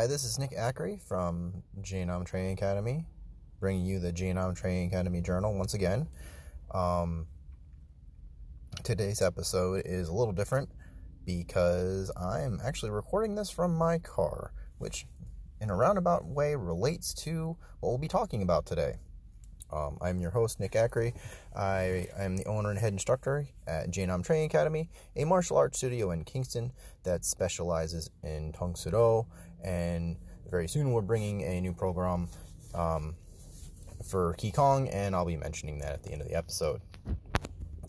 Hi, this is Nick Ackery from Genome Training Academy, bringing you the Genome Training Academy Journal once again. Um, today's episode is a little different because I'm actually recording this from my car, which in a roundabout way relates to what we'll be talking about today. Um, I'm your host, Nick Ackery. I am the owner and head instructor at Genome Training Academy, a martial arts studio in Kingston that specializes in Tang Soo Do. And very soon we're bringing a new program um, for Kong, and I'll be mentioning that at the end of the episode.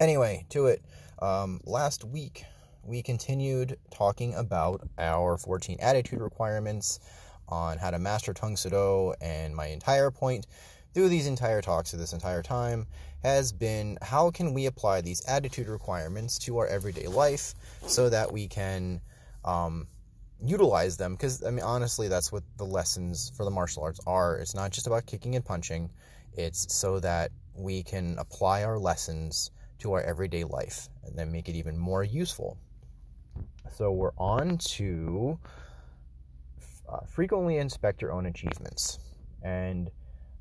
Anyway, to it. Um, last week, we continued talking about our 14 attitude requirements on how to master Tang Soo Do, and my entire point through these entire talks of this entire time has been how can we apply these attitude requirements to our everyday life so that we can um, utilize them because i mean honestly that's what the lessons for the martial arts are. It's not just about kicking and punching. It's so that we can apply our lessons to our everyday life and then make it even more useful. So we're on to uh, frequently inspect your own achievements. And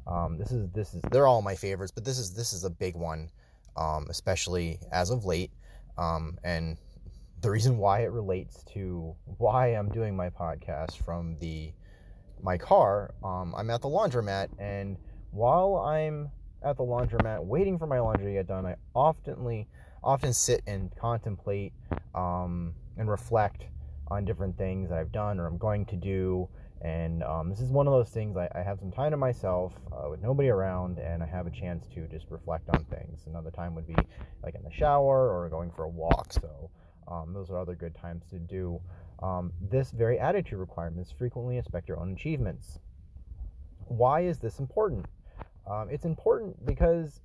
um, this is this is they're all my favorites, but this is this is a big one, um, especially as of late. Um, and the reason why it relates to why I'm doing my podcast from the my car, um, I'm at the laundromat, and while I'm at the laundromat waiting for my laundry to get done, I oftenly often sit and contemplate um, and reflect on different things that I've done or I'm going to do and um, this is one of those things I, I have some time to myself uh, with nobody around, and I have a chance to just reflect on things. Another time would be like in the shower or going for a walk. So um, those are other good times to do um, this very attitude requirement is frequently inspect your own achievements. Why is this important? Um, it's important because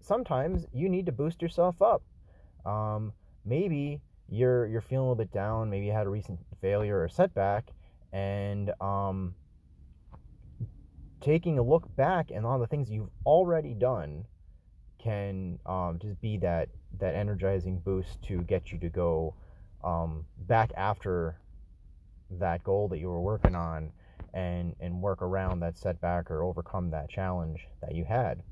sometimes you need to boost yourself up. Um, maybe you're you're feeling a little bit down. Maybe you had a recent failure or setback and um, taking a look back and all the things you've already done can um, just be that that energizing boost to get you to go um, back after that goal that you were working on and and work around that setback or overcome that challenge that you had.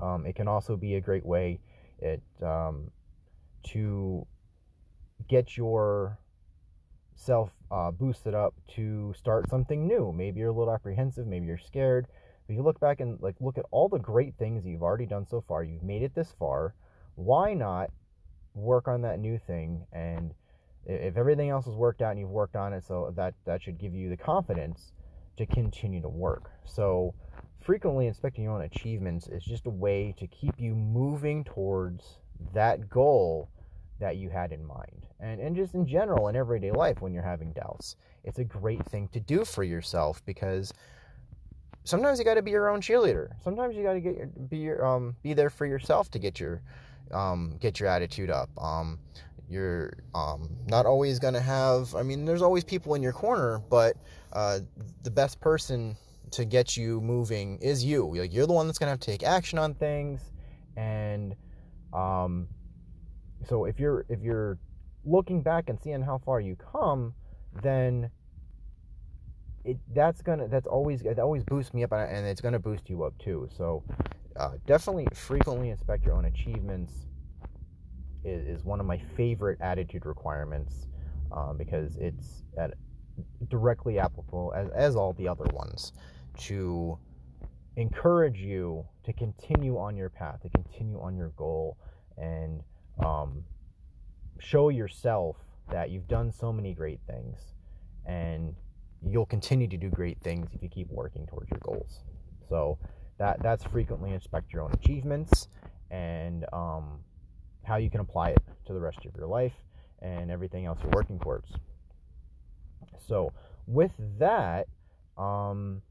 Um, it can also be a great way it um, to get your self uh, boosted up to start something new. Maybe you're a little apprehensive, maybe you're scared. But you look back and like look at all the great things you've already done so far. You've made it this far. Why not work on that new thing? And if everything else has worked out and you've worked on it, so that that should give you the confidence to continue to work. So frequently inspecting your own achievements is just a way to keep you moving towards that goal that you had in mind. And, and just in general, in everyday life, when you're having doubts, it's a great thing to do for yourself because sometimes you got to be your own cheerleader. Sometimes you got to get your, be your, um, be there for yourself to get your um, get your attitude up. Um, you're um, not always going to have. I mean, there's always people in your corner, but uh, the best person to get you moving is you. Like you're the one that's going to have to take action on things, and um, so if you're if you're looking back and seeing how far you come, then it that's gonna that's always that always boosts me up and it's gonna boost you up too. So uh, definitely frequently inspect your own achievements is, is one of my favorite attitude requirements um, because it's at, directly applicable as, as all the other ones to encourage you to continue on your path to continue on your goal and um, show yourself that you've done so many great things and you'll continue to do great things if you keep working towards your goals. So that that's frequently inspect your own achievements and um, how you can apply it to the rest of your life and everything else you're working towards. So with that, um,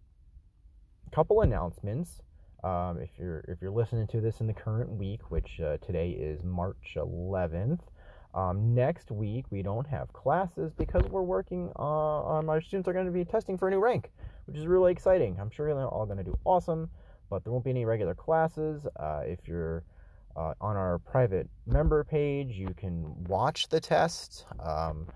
couple announcements. Um, if you're if you're listening to this in the current week, which uh, today is March 11th, um, next week we don't have classes because we're working uh, on our students are going to be testing for a new rank, which is really exciting. I'm sure they're all going to do awesome, but there won't be any regular classes. Uh, if you're uh, on our private member page, you can watch the test. Um,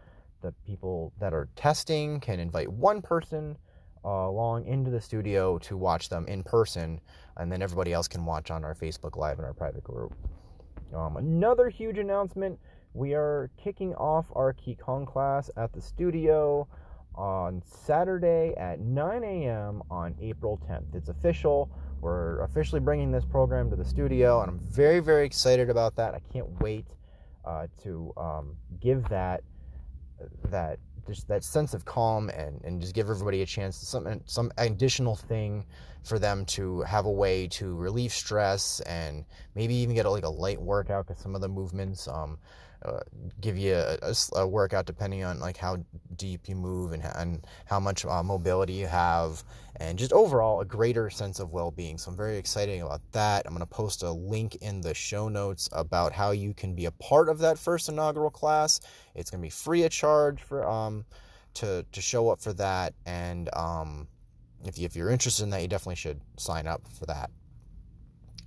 the people that are testing can invite one person uh, along into the studio to watch them in person, and then everybody else can watch on our Facebook Live in our private group. Um, another huge announcement we are kicking off our Qigong class at the studio on Saturday at 9 a.m. on April 10th. It's official. We're officially bringing this program to the studio, and I'm very, very excited about that. I can't wait uh, to um, give that that just that sense of calm and, and just give everybody a chance to some some additional thing for them to have a way to relieve stress and maybe even get a, like a light workout because some of the movements um, give you a, a, a, workout depending on like how deep you move and, and how much uh, mobility you have and just overall a greater sense of well-being. So i'm very excited about that. I'm going to post a link in the show notes about how you can be a part of that first inaugural class. It's going to be free of charge for um to to show up for that and um if, you, if you're interested in that you definitely should sign up for that.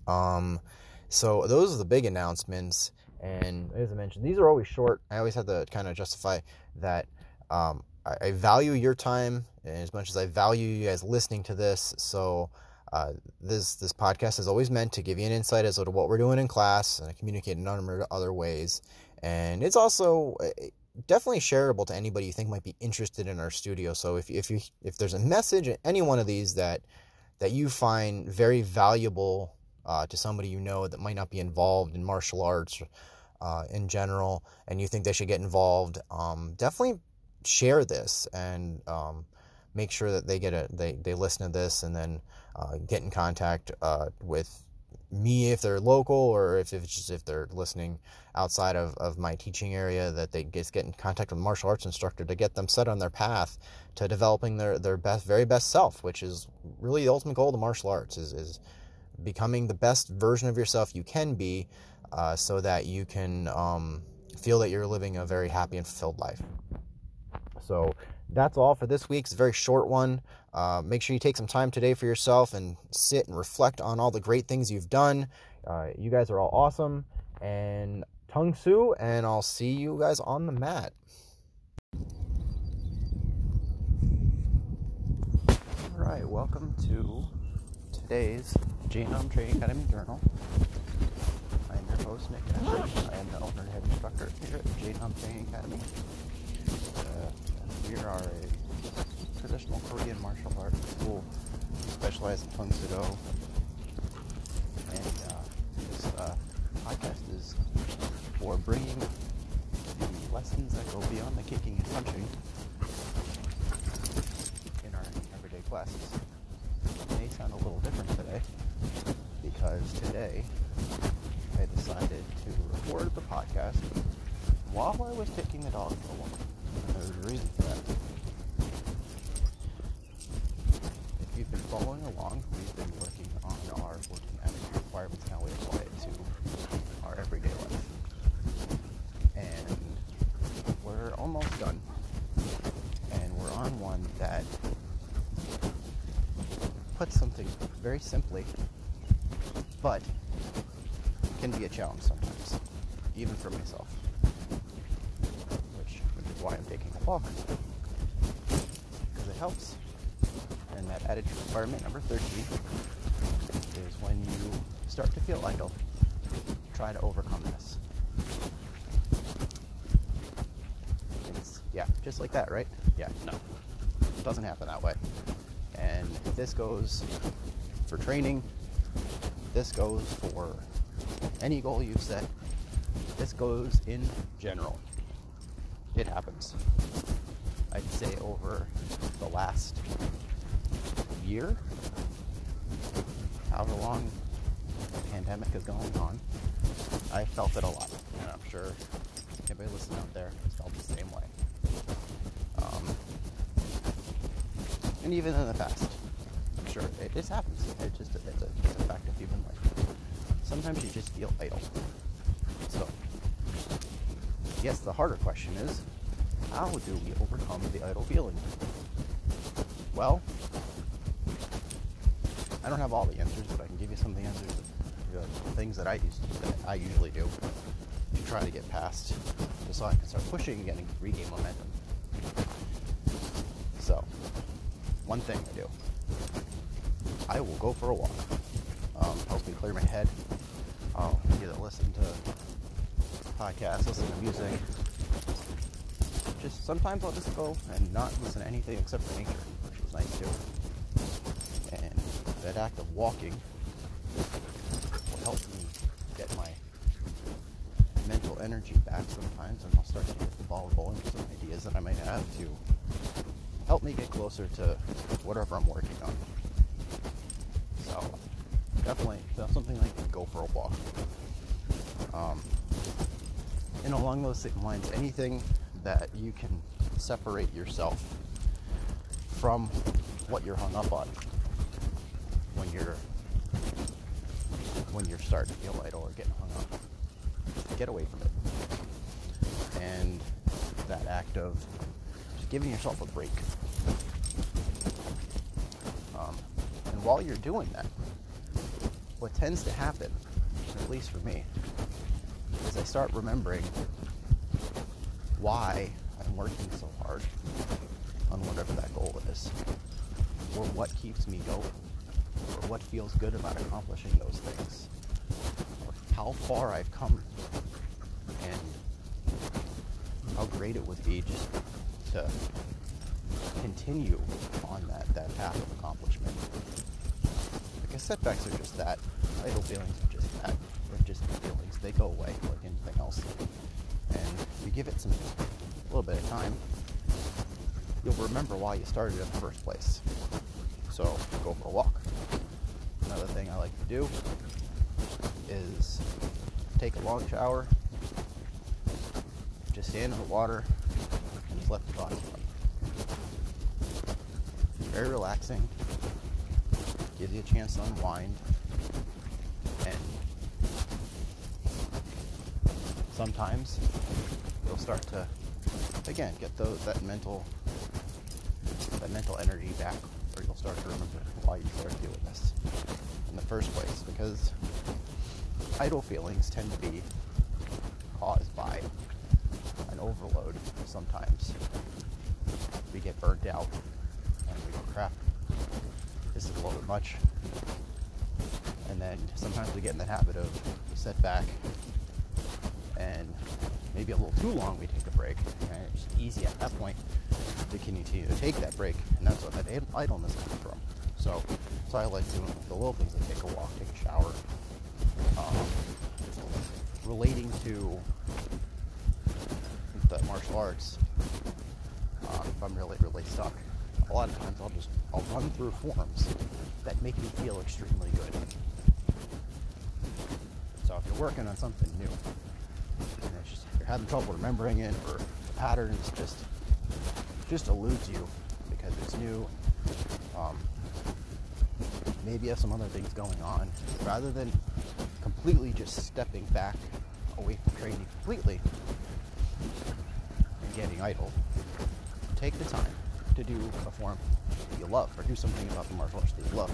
Um so those are the big announcements and as I mentioned, these are always short. I always have to kind of justify that um, I, I, value your time as much as I value you guys listening to this. So uh, this this podcast is always meant to give you an insight as to what we're doing in class and I communicate in a number of other ways. And it's also uh, definitely shareable to anybody you think might be interested in our studio. So if if you if there's a message in any one of these that that you find very valuable uh, to somebody you know that might not be involved in martial arts uh, in general and you think they should get involved, um, definitely share this and um, make sure that they get a they, they listen to this and then uh, get in contact uh, with me if they're local or if, if it's just if they're listening outside of, of my teaching area that they just get in contact with a martial arts instructor to get them set on their path to developing their, their best very best self which is really the ultimate goal of the martial arts is, is becoming the best version of yourself you can be uh, so that you can um, feel that you're living a very happy and fulfilled life. So that's all for this week. It's a very short one. Uh, make sure you take some time today for yourself and sit and reflect on all the great things you've done. Uh, you guys are all awesome. And Tang Soo, and I'll see you guys on the mat. All right, welcome to today's Genome Training Academy Journal. I am your host, Nick Asher. I am the owner and head instructor here at Genome Training Academy. Uh, we are a traditional Korean martial arts school specialized in Tang Soo Do. And uh, this uh, podcast is for bringing the lessons that go beyond the kicking and punching in our everyday classes may sound a little different today because today I decided to record the podcast while I was taking the dog for a walk. There's a reason for that. If you've been following along, we've been working on our working attitude requirements and how we apply it to our everyday life. And we're almost done. And we're on one that put something very simply, but can be a challenge sometimes, even for myself. Which, which is why I'm taking a walk. Because it helps. And that attitude requirement number 13 is when you start to feel idle, try to overcome this. Yeah, just like that, right? Yeah, no. It doesn't happen that way. This goes for training, this goes for any goal you've set, this goes in general. It happens. I'd say over the last year, however long the pandemic is going on, I felt it a lot. And I'm sure anybody listening out there has felt the same way. Um, and even in the past. Sure it happens. It just it's a, it's a fact of human life. Sometimes you just feel idle. So, yes, the harder question is, how do we overcome the idle feeling? Well, I don't have all the answers, but I can give you some of the answers. The things that I use, that I usually do to try to get past, just so I can start pushing again and regain momentum. So, one thing I do, I will go for a walk. Um, helps me clear my head. I'll either listen to podcasts, listen to music. Just sometimes I'll just go and not listen to anything except for nature, which is nice too. And that act of walking will help me get my mental energy back sometimes, and I'll start to get the ball rolling with some ideas that I might have to help me get closer to whatever I'm working on. Definitely, that's something like go for a walk. Um, and along those same lines, anything that you can separate yourself from what you're hung up on when you're when you're starting to feel idle or getting hung up get away from it. And that act of just giving yourself a break. Um, and while you're doing that, what tends to happen, at least for me, is I start remembering why I'm working so hard on whatever that goal is, or what keeps me going, or what feels good about accomplishing those things, or how far I've come and how great it would be just to continue on that, that path of accomplishment. Because setbacks are just that. Idle feelings are just that. They're just feelings. They go away like anything else. And you give it some a little bit of time, you'll remember why you started in the first place. So go for a walk. Another thing I like to do is take a long shower, just stand in the water and just let the thoughts run. Very relaxing. Gives you a chance to unwind. And sometimes you'll start to again get those that mental that mental energy back or you'll start to remember why you started doing this in the first place because idle feelings tend to be caused by an overload sometimes. We get burnt out and we go, crap, much. And then sometimes we get in the habit of set back and maybe a little too long we take a break. And it's easy at that point to continue to take that break. And that's what that idleness comes from. So, so I like doing the little things like take a walk, take a shower, um, relating to the martial arts, um, if I'm really, really stuck, a lot of times I'll just I'll run through forms that make me feel extremely good. So if you're working on something new, and just you're having trouble remembering it, or the patterns just just eludes you because it's new. Um, maybe you have some other things going on. Rather than completely just stepping back away from training completely, and getting idle. Take the time to do a form love or do something about the martial arts that you love.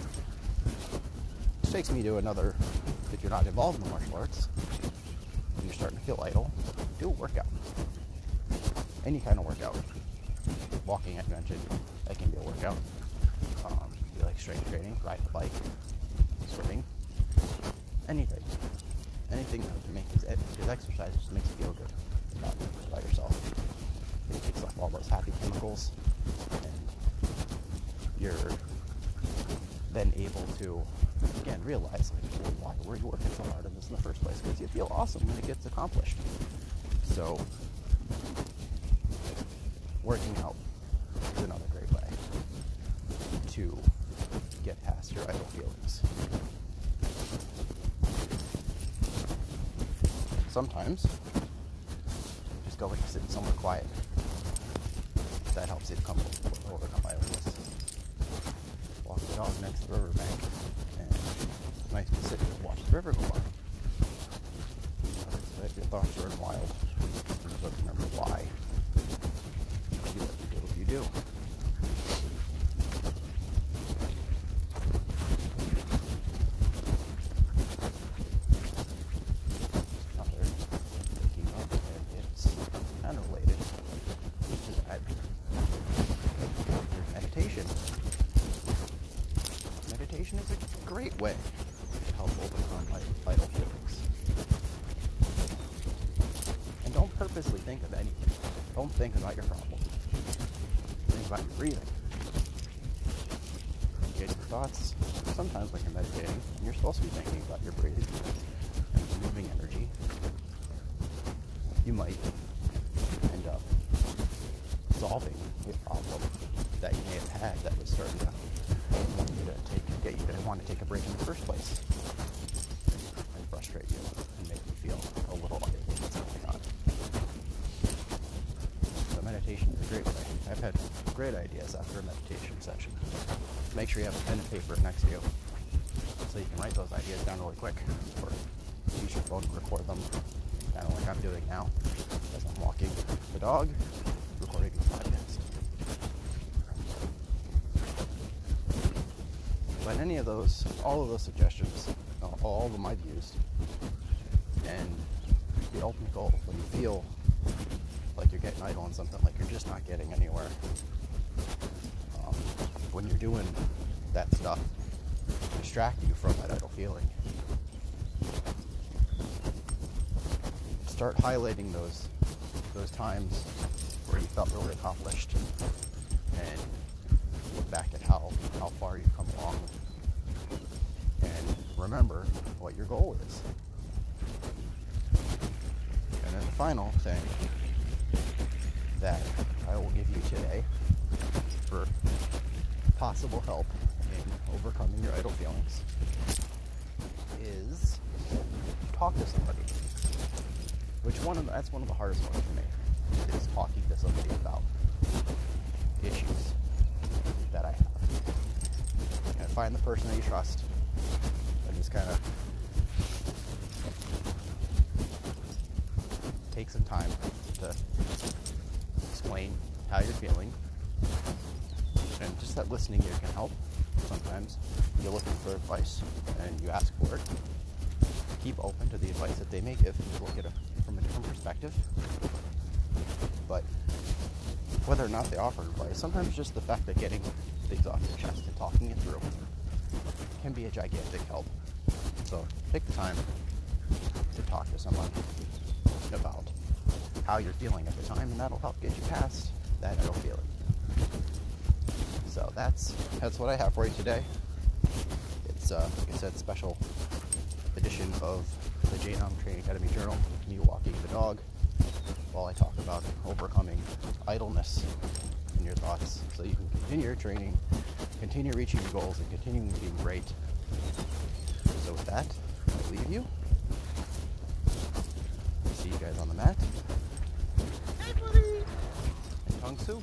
This takes me to another, if you're not involved in the martial arts and you're starting to feel idle, do a workout. Any kind of workout. Walking, I mentioned, that can be a workout. Um, you like strength training, ride a bike, swimming, anything. Anything that makes because exercise just makes you feel good about, about yourself it kicks off all those happy chemicals, you're then able to again realize like, why were you working so hard on this in the first place? Because you feel awesome when it gets accomplished. So working out is another great way to get past your idle feelings. Sometimes just going to sit somewhere quiet that helps you come overcome idleness. Dog next to the riverbank, and it's nice to sit and watch the river go by. If your thoughts run wild, but remember why you do what you do. Great way to help overcome vital feelings. And don't purposely think of anything. Don't think about your problem. Think about your breathing. Get your thoughts. Sometimes when you're meditating, you're supposed to be thinking about your breathing and moving energy. You might end up solving a problem that you may have had that was starting to get you to want to take a break in the first place and frustrate you and make you feel a little unable what's going on. So meditation is a great way. I've had great ideas after a meditation session. Make sure you have a pen and paper next to you so you can write those ideas down really quick or use your phone to record them, kind of like I'm doing now as I'm walking the dog, recording the podcast. But any of those, all of those suggestions, all of them I've used, and the ultimate goal when you feel like you're getting idle on something, like you're just not getting anywhere, um, when you're doing that stuff, distract you from that idle feeling. Start highlighting those those times where you felt really accomplished and look back at how, how far you've come along remember what your goal is. And then the final thing that I will give you today for possible help in overcoming your idle feelings is talk to somebody. Which one of the, that's one of the hardest ones for me is talking to somebody about issues that I have. And find the person that you trust just kind of take some time to explain how you're feeling. And just that listening ear can help. Sometimes you're looking for advice and you ask for it. Keep open to the advice that they may give. Look at it from a different perspective. But whether or not they offer advice, sometimes just the fact that getting things off your chest and talking it through can be a gigantic help. So take the time to talk to someone about how you're feeling at the time, and that'll help get you past that feeling. So that's that's what I have for you today. It's uh, like I said, special edition of the JNOM Training Academy Journal. Me walking the dog while I talk about overcoming idleness in your thoughts so you can continue your training, continue reaching your goals, and continue being great. That, I leave you. See you guys on the mat. Hey, buddy! And Tang Soo.